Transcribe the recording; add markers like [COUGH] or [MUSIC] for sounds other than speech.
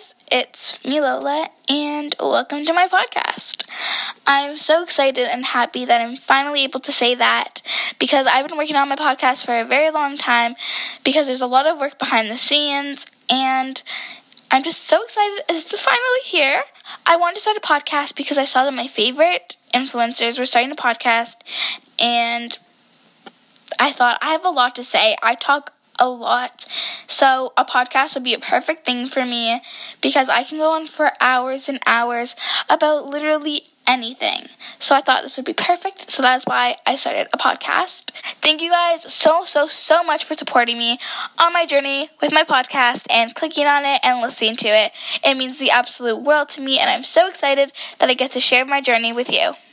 guys, it's me Lola, and welcome to my podcast. I'm so excited and happy that I'm finally able to say that because I've been working on my podcast for a very long time because there's a lot of work behind the scenes, and I'm just so excited [LAUGHS] it's finally here. I wanted to start a podcast because I saw that my favorite influencers were starting a podcast, and I thought I have a lot to say. I talk a lot. So, a podcast would be a perfect thing for me because I can go on for hours and hours about literally anything. So, I thought this would be perfect. So, that's why I started a podcast. Thank you guys so, so, so much for supporting me on my journey with my podcast and clicking on it and listening to it. It means the absolute world to me, and I'm so excited that I get to share my journey with you.